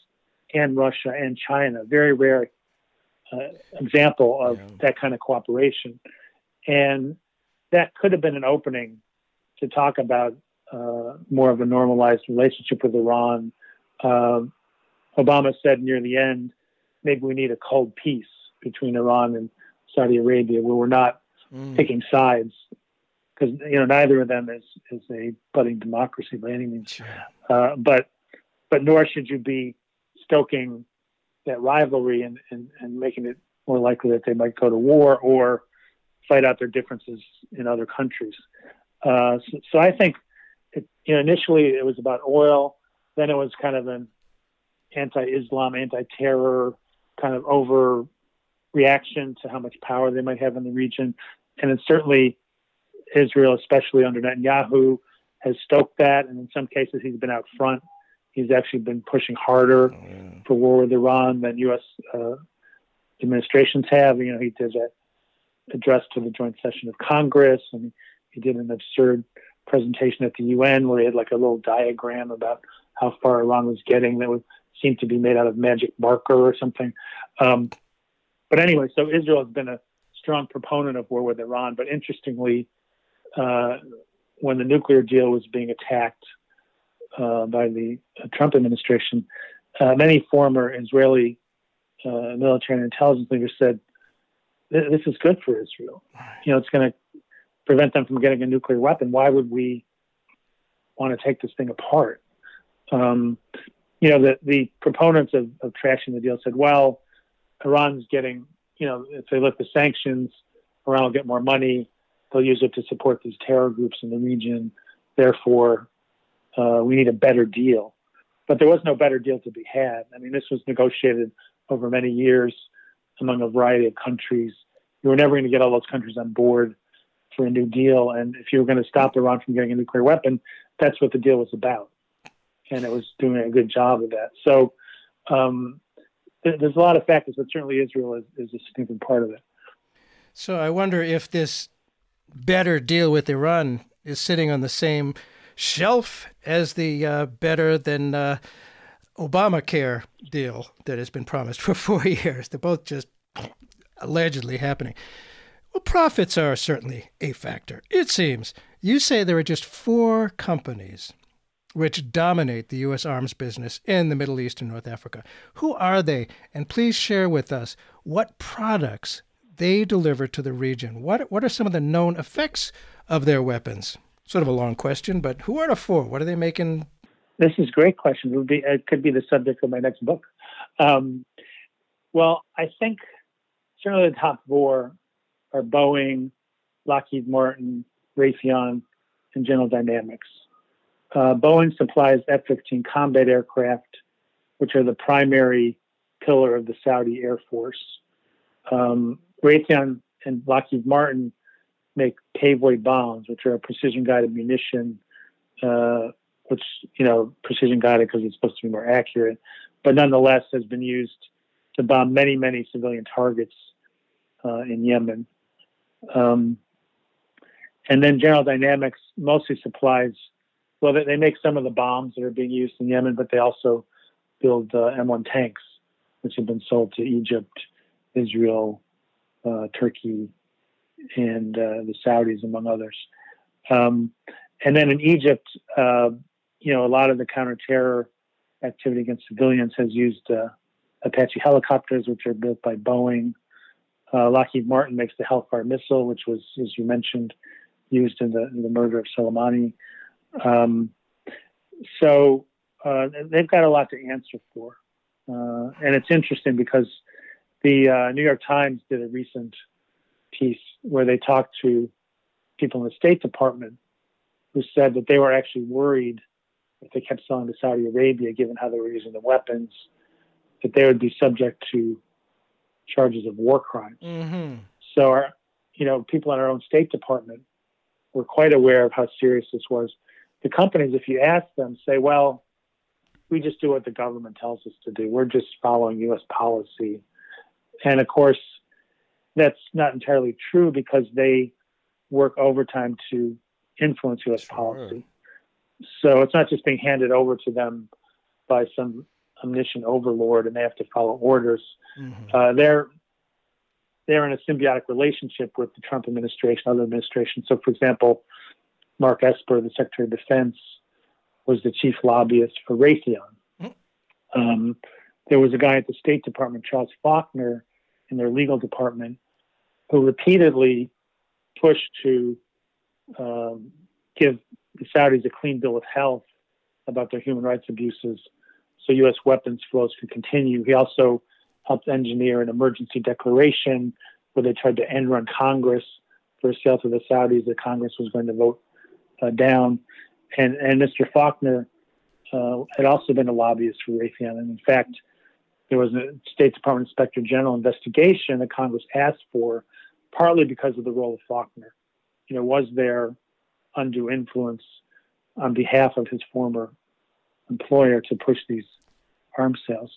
and Russia and China. Very rare uh, example of Yeah. that kind of cooperation. And that could have been an opening to talk about uh, more of a normalized relationship with Iran. Um, Obama said near the end, maybe we need a cold peace between Iran and Saudi Arabia, where we're not Mm. picking sides, because you know neither of them is is a budding democracy by any means. Sure. Uh, but but nor should you be stoking that rivalry and, and, and making it more likely that they might go to war or fight out their differences in other countries. Uh, so, so I think it, you know initially it was about oil, then it was kind of an anti-Islam, anti-terror kind of over reaction to how much power they might have in the region, and it's certainly Israel, especially under Netanyahu, has stoked that, and in some cases he's been out front. He's actually been pushing harder Oh, yeah. for war with Iran than U.S. Uh, administrations have. You know, he did that address to the joint session of Congress, and he did an absurd presentation at the UN where he had like a little diagram about how far Iran was getting that would seem to be made out of magic marker or something. Um, but anyway, so Israel has been a strong proponent of war with Iran. But interestingly, uh, when the nuclear deal was being attacked uh, by the Trump administration, uh, many former Israeli uh, military and intelligence leaders said, "This is good for Israel. You know, it's going to prevent them from getting a nuclear weapon. Why would we want to take this thing apart?" Um, you know, the the proponents of, of trashing the deal said, "Well, Iran's getting, you know, if they lift the sanctions, Iran will get more money. They'll use it to support these terror groups in the region. Therefore, uh, we need a better deal." But there was no better deal to be had. I mean, this was negotiated over many years among a variety of countries. You were never going to get all those countries on board for a new deal. And if you were going to stop Iran from getting a nuclear weapon, that's what the deal was about. And it was doing a good job of that. So um, th- there's a lot of factors, but certainly Israel is, is a significant part of it. So I wonder if this better deal with Iran is sitting on the same shelf as the uh, better than uh, Obamacare deal that has been promised for four years. They're both just allegedly happening. Well, profits are certainly a factor. It seems you say there are just four companies which dominate the U.S. arms business in the Middle East and North Africa. Who are they? And please share with us what products they deliver to the region. What, what are some of the known effects of their weapons? Sort of a long question, but who are the four? What are they making this is a great question. It would be it could be the subject of my next book. Um, well, I think certainly the top four are Boeing, Lockheed Martin, Raytheon, and General Dynamics. Uh, Boeing supplies F-15 combat aircraft, which are the primary pillar of the Saudi Air Force. Um, Raytheon and Lockheed Martin make Paveway bombs, which are a precision-guided munition uh, which you know precision guided because it's supposed to be more accurate, but nonetheless has been used to bomb many many civilian targets uh, in Yemen. Um, and then General Dynamics mostly supplies. Well, they, they, make some of the bombs that are being used in Yemen, but they also build uh, M1 tanks, which have been sold to Egypt, Israel, uh, Turkey, and uh, the Saudis, among others. Um, and then in Egypt, uh, you know, a lot of the counterterror activity against civilians has used uh, Apache helicopters, which are built by Boeing. Uh, Lockheed Martin makes the Hellfire missile, which was, as you mentioned, used in the, in the murder of Soleimani. Um, so uh, they've got a lot to answer for. Uh, and it's interesting because the New York Times did a recent piece where they talked to people in the State Department who said that they were actually worried if they kept selling to Saudi Arabia, given how they were using the weapons, that they would be subject to charges of war crimes. Mm-hmm. So, our, you know, people in our own State Department were quite aware of how serious this was. The companies, if you ask them, say, well, we just do what the government tells us to do. We're just following U.S. policy. And of course, that's not entirely true because they work overtime to influence U.S. Sure. policy. So it's not just being handed over to them by some omniscient overlord and they have to follow orders. Mm-hmm. Uh, they're they're in a symbiotic relationship with the Trump administration, other administrations. So, for example, Mark Esper, the Secretary of Defense, was the chief lobbyist for Raytheon. Mm-hmm. Um, there was a guy at the State Department, Charles Faulkner, in their legal department, who repeatedly pushed to um, give the Saudis a clean bill of health about their human rights abuses so U.S. weapons flows could continue. He also helped engineer an emergency declaration where they tried to end run Congress for a sale to the Saudis that Congress was going to vote uh, down. And, and Mr. Faulkner uh, had also been a lobbyist for Raytheon. And in fact, there was a State Department Inspector General investigation that Congress asked for, partly because of the role of Faulkner. You know, was there undue influence on behalf of his former employer to push these arms sales.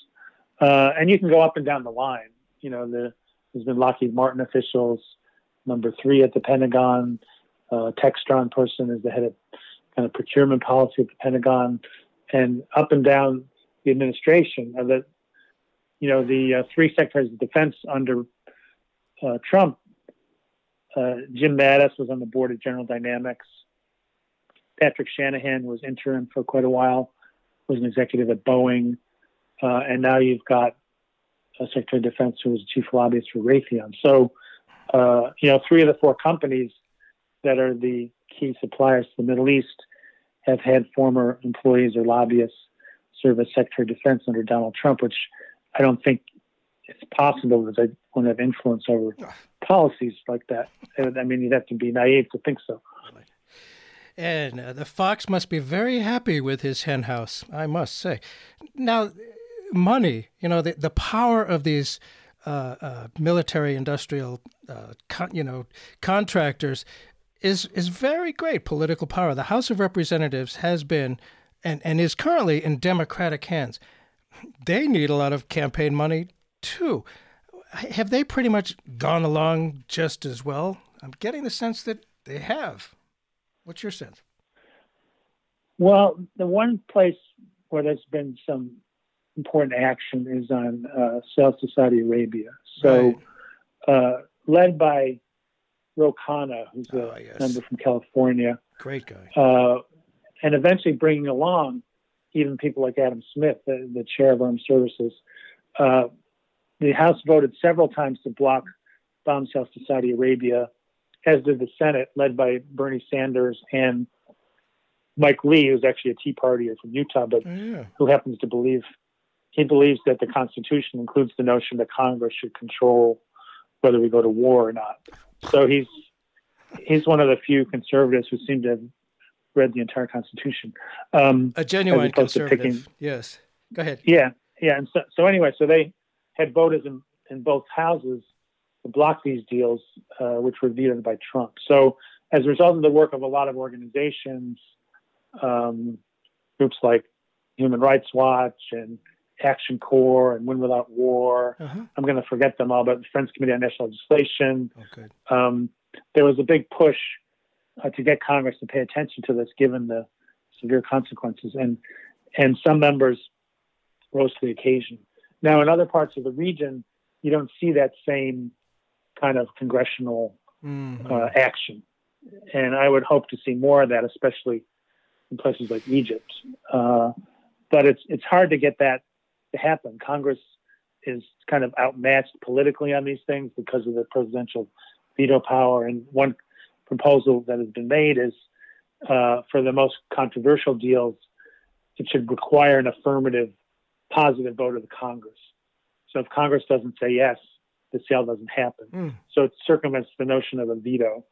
Uh, and you can go up and down the line. You know, the, there's been Lockheed Martin officials, number three at the Pentagon. Uh, Textron person is the head of kind of procurement policy at the Pentagon, and up and down the administration. Uh, the you know the uh, three secretaries of defense under uh, Trump. Uh, Jim Mattis was on the board of General Dynamics. Patrick Shanahan was interim for quite a while, was an executive at Boeing, uh, and now you've got a Secretary of Defense who was chief lobbyist for Raytheon. So, uh, you know, three of the four companies that are the key suppliers to the Middle East have had former employees or lobbyists serve as Secretary of Defense under Donald Trump, which I don't think it's possible that they won't have influence over policies like that. I mean, you'd have to be naive to think so. And uh, the fox must be very happy with his hen house, I must say. Now, money, you know, the, the power of these uh, uh, military industrial, uh, con- you know, contractors is is very great political power. The House of Representatives has been and, and is currently in Democratic hands. They need a lot of campaign money too. Have they pretty much gone along just as well? I'm getting the sense that they have. What's your sense? Well, the one place where there's been some important action is on uh, to Saudi Arabia. So, Right. uh, led by Ro Khanna, who's a Ah, yes. member from California, Great guy. uh, and eventually bringing along even people like Adam Smith, the, the chair of Armed Services. The House voted several times to block bomb sales to Saudi Arabia, as did the Senate, led by Bernie Sanders and Mike Lee, who's actually a Tea Partier from Utah, but Oh, yeah. who happens to believe he believes that the Constitution includes the notion that Congress should control whether we go to war or not. So he's he's one of the few conservatives who seem to have read the entire Constitution. Um, A genuine conservative. picking- Yes. Go ahead. yeah, yeah. And so, so anyway, so they had voters in, in both houses to block these deals, uh, which were vetoed by Trump. So as a result of the work of a lot of organizations, um, groups like Human Rights Watch and Action Corps and Win Without War, Uh-huh. I'm going to forget them all, but the Friends Committee on National Legislation, Oh, um, there was a big push uh, to get Congress to pay attention to this, given the severe consequences, and and some members rose to the occasion. Now, in other parts of the region, you don't see that same kind of congressional Mhm. uh, action, and I would hope to see more of that, especially in places like Egypt. Uh, but it's it's hard to get that to happen. Congress is kind of outmatched politically on these things because of the presidential veto power. And one proposal that has been made is uh, for the most controversial deals, it should require an affirmative, positive vote of the Congress. So if Congress doesn't say yes, the sale doesn't happen. Mm. So it circumvents the notion of a veto.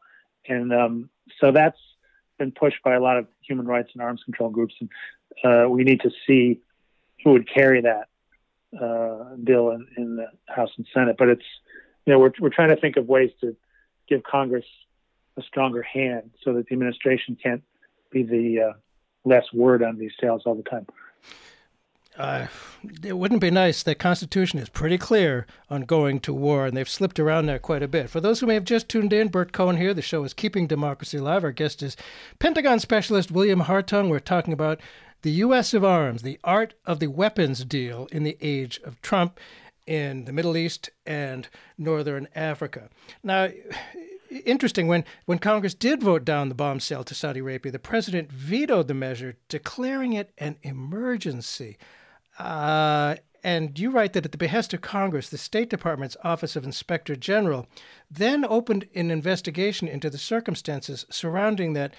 And um, so that's been pushed by a lot of human rights and arms control groups. And uh, we need to see who would carry that uh, bill in, in the House and Senate. But it's, you know, we're, we're trying to think of ways to give Congress a stronger hand so that the administration can't be the uh, last word on these sales all the time. Uh, it wouldn't be nice. The Constitution is pretty clear on going to war, and they've slipped around there quite a bit. For those who may have just tuned in, Burt Cohen here. The show is Keeping Democracy Alive. Our guest is Pentagon specialist William Hartung. We're talking about the U.S. of arms, the art of the weapons deal in the age of Trump in the Middle East and Northern Africa. Now, interesting when when Congress did vote down the bomb sale to Saudi Arabia, the president vetoed the measure, declaring it an emergency. Uh, and you write that at the behest of Congress, the State Department's Office of Inspector General then opened an investigation into the circumstances surrounding that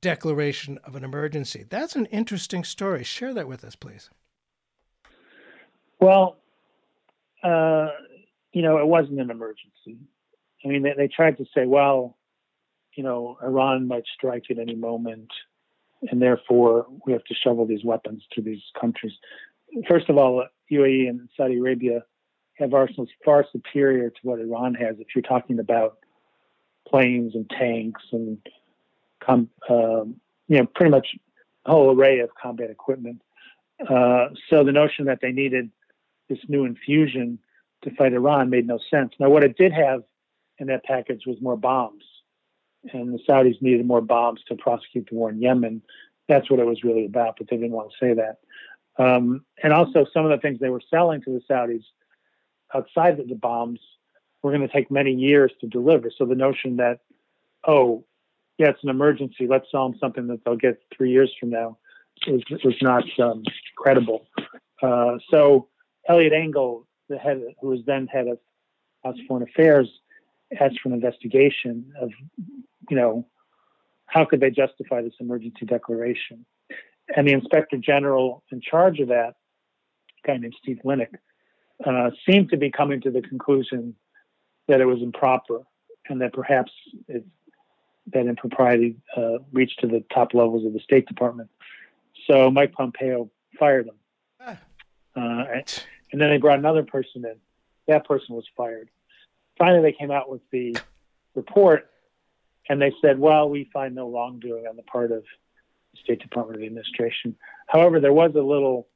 declaration of an emergency. That's an interesting story. Share that with us, please. Well, uh, you know, it wasn't an emergency. I mean, they, they tried to say, well, you know, Iran might strike at any moment, and therefore we have to shovel these weapons to these countries. First of all, UAE and Saudi Arabia have arsenals far superior to what Iran has. If you're talking about planes and tanks and, com- um, you know, pretty much a whole array of combat equipment. Uh, so the notion that they needed this new infusion to fight Iran made no sense. Now, what it did have in that package was more bombs, and the Saudis needed more bombs to prosecute the war in Yemen. That's what it was really about, but they didn't want to say that. Um, and also, some of the things they were selling to the Saudis outside of the bombs were going to take many years to deliver. So the notion that, oh, yeah, it's an emergency, let's sell them something that they'll get three years from now, was, was not um, credible. Uh, so Eliot Engel, the head, who was then head of House Foreign Affairs, asked for an investigation of, you know, how could they justify this emergency declaration? And the inspector general in charge of that, a guy named Steve Linick, uh, seemed to be coming to the conclusion that it was improper and that perhaps it, that impropriety uh, reached to the top levels of the State Department. So Mike Pompeo fired him. Uh, and, and then they brought another person in. That person was fired. Finally, they came out with the report and they said, well, we find no wrongdoing on the part of State Department of administration. However, there was a little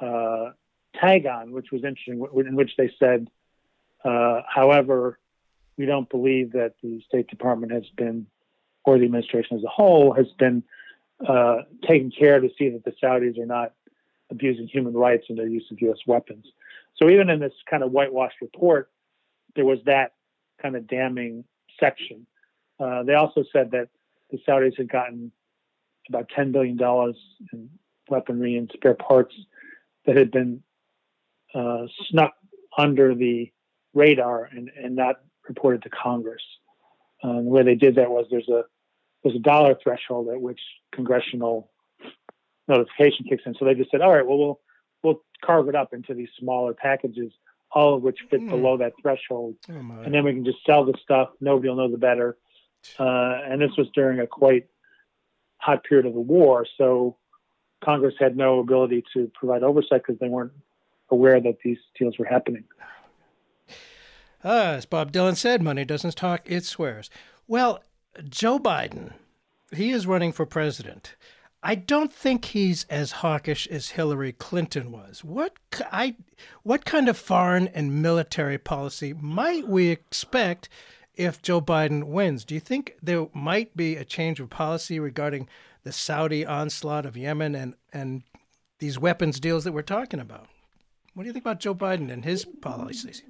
uh, tag on, which was interesting, in which they said, uh, however, we don't believe that the State Department has been, or the administration as a whole, has been uh, taking care to see that the Saudis are not abusing human rights in their use of U.S. weapons. So even in this kind of whitewashed report, there was that kind of damning section. Uh, they also said that the Saudis had gotten about $10 billion in weaponry and spare parts that had been uh, snuck under the radar and, and not reported to Congress. Uh, the way they did that was there's a there's a dollar threshold at which congressional notification kicks in. So they just said, all right, well we'll we'll carve it up into these smaller packages, all of which fit mm. below that threshold, oh and then we can just sell the stuff. Nobody will know the better. Uh, and this was during a quite hot period of the war, so Congress had no ability to provide oversight because they weren't aware that these deals were happening. Ah, as Bob Dylan said, money doesn't talk, it swears. Well, Joe Biden, he is running for president. I don't think he's as hawkish as Hillary Clinton was. What I what kind of foreign and military policy might we expect if Joe Biden wins? Do you think there might be a change of policy regarding the Saudi onslaught of Yemen and and these weapons deals that we're talking about? What do you think about Joe Biden and his policies?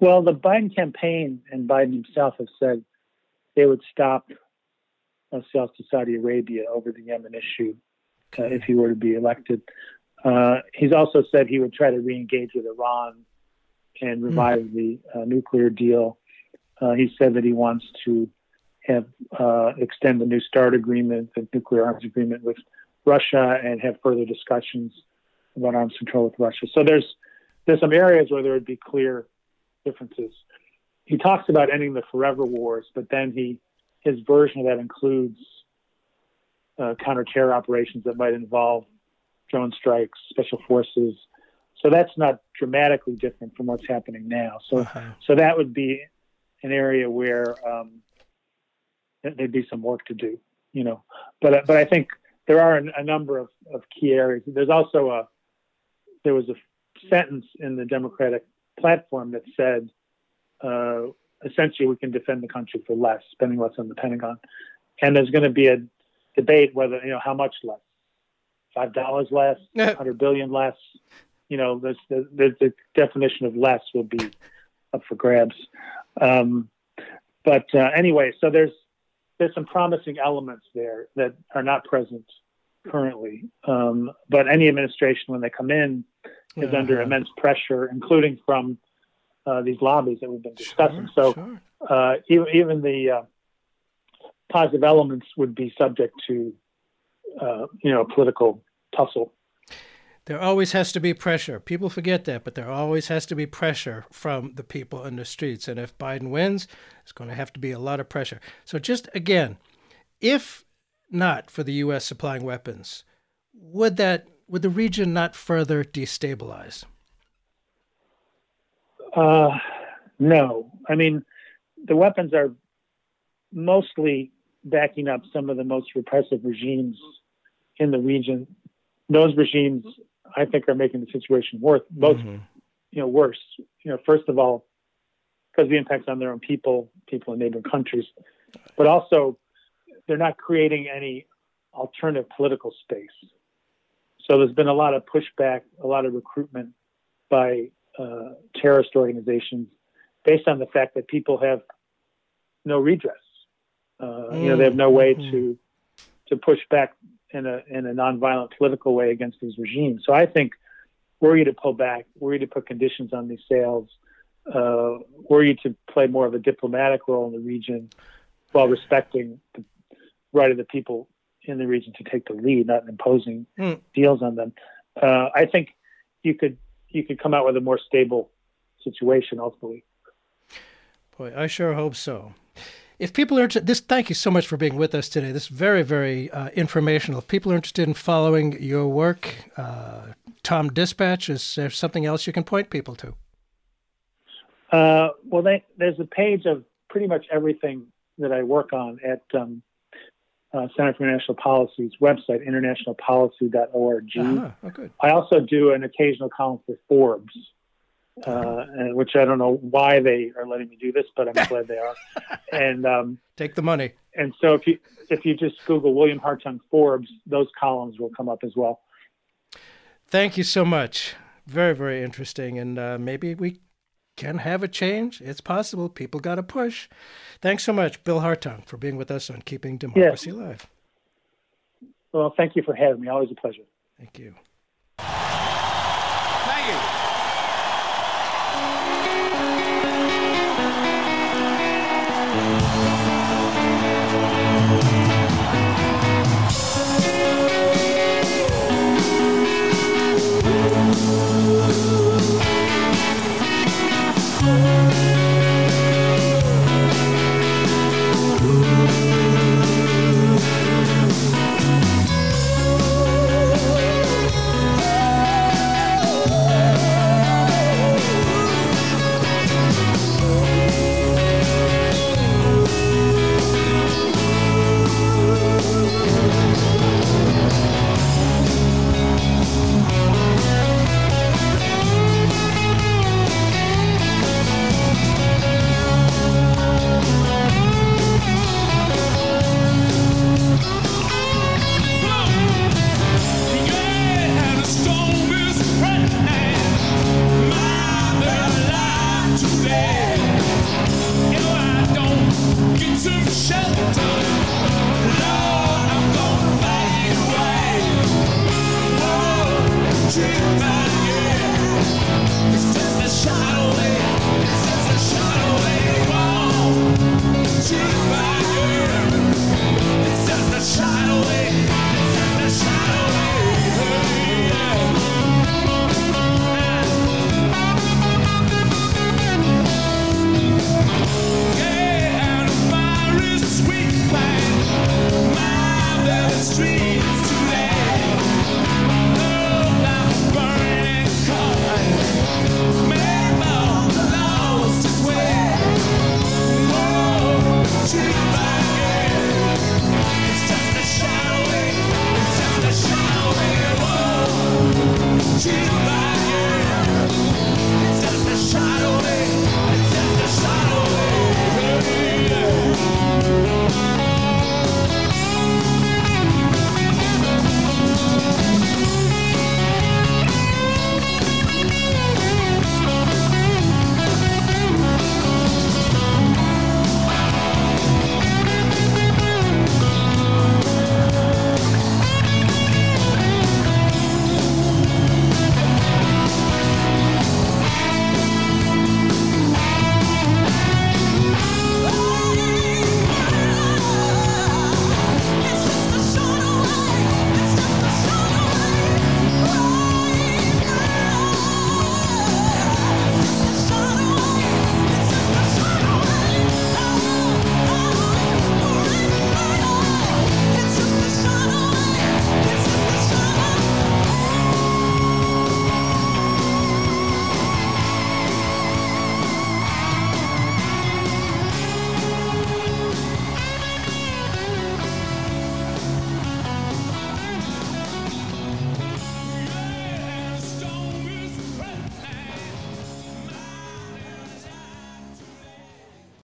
Well, the Biden campaign and Biden himself have said they would stop sales to Saudi Arabia over the Yemen issue uh, if he were to be elected. Uh, he's also said he would try to re-engage with Iran and revive mm. the uh, nuclear deal. Uh, he said that he wants to have uh, extend the New START agreement, the nuclear arms agreement with Russia, and have further discussions about arms control with Russia. So there's there's some areas where there would be clear differences. He talks about ending the forever wars, but then he his version of that includes uh, counter-terror operations that might involve drone strikes, special forces. So that's not dramatically different from what's happening now. So uh-huh. so that would be an area where um, there'd be some work to do, you know. But but I think there are a, a number of, of key areas. There's also a there was a sentence in the Democratic platform that said uh, essentially we can defend the country for less, spending less on the Pentagon. And there's going to be a debate whether you know how much less, five dollars less, hundred billion less. You know, the, the, the definition of less will be up for grabs. Um, but uh, anyway, so there's there's some promising elements there that are not present currently. Um, but any administration, when they come in, is yeah. under immense pressure, including from uh, these lobbies that we've been discussing. Sure, so sure. Uh, even, even, the uh, positive elements would be subject to, uh, you know, political tussle. There always has to be pressure. People forget that, but there always has to be pressure from the people in the streets. And if Biden wins, it's going to have to be a lot of pressure. So, just again, if not for the U.S. supplying weapons, would that would the region not further destabilize? Uh, no. I mean, the weapons are mostly backing up some of the most repressive regimes in the region. Those regimes, I think, are making the situation worse, both, mm-hmm. you know, worse. You know, first of all, because the impacts on their own people, people in neighboring countries, but also they're not creating any alternative political space. So there's been a lot of pushback, a lot of recruitment by uh, terrorist organizations based on the fact that people have no redress. Uh, You know, they have no way to to push back in a in a nonviolent political way against these regimes. So I think were you to pull back, were you to put conditions on these sales, uh, were you to play more of a diplomatic role in the region while respecting the right of the people in the region to take the lead, not imposing Mm. deals on them, uh, I think you could you could come out with a more stable situation ultimately. Boy, I sure hope so. If people are interested, this, thank you so much for being with us today. This is very, very uh, informational. If people are interested in following your work, uh, Tom Dispatch, is there something else you can point people to? Uh, well, they, there's a page of pretty much everything that I work on at um, uh, Center for International Policy's website, internationalpolicy.org. Ah, oh, good. I also do an occasional column for Forbes, uh, and- which I don't know why they are letting me do this, but I'm glad they are. And um, Take the money. and so if you if you just Google William Hartung Forbes, those columns will come up as well. Thank you so much. Very, very interesting. And uh, maybe we can have a change. It's possible. People got to push. Thanks so much, Bill Hartung, for being with us on Keeping Democracy Alive. Well, thank you for having me. Always a pleasure. Thank you. Thank you.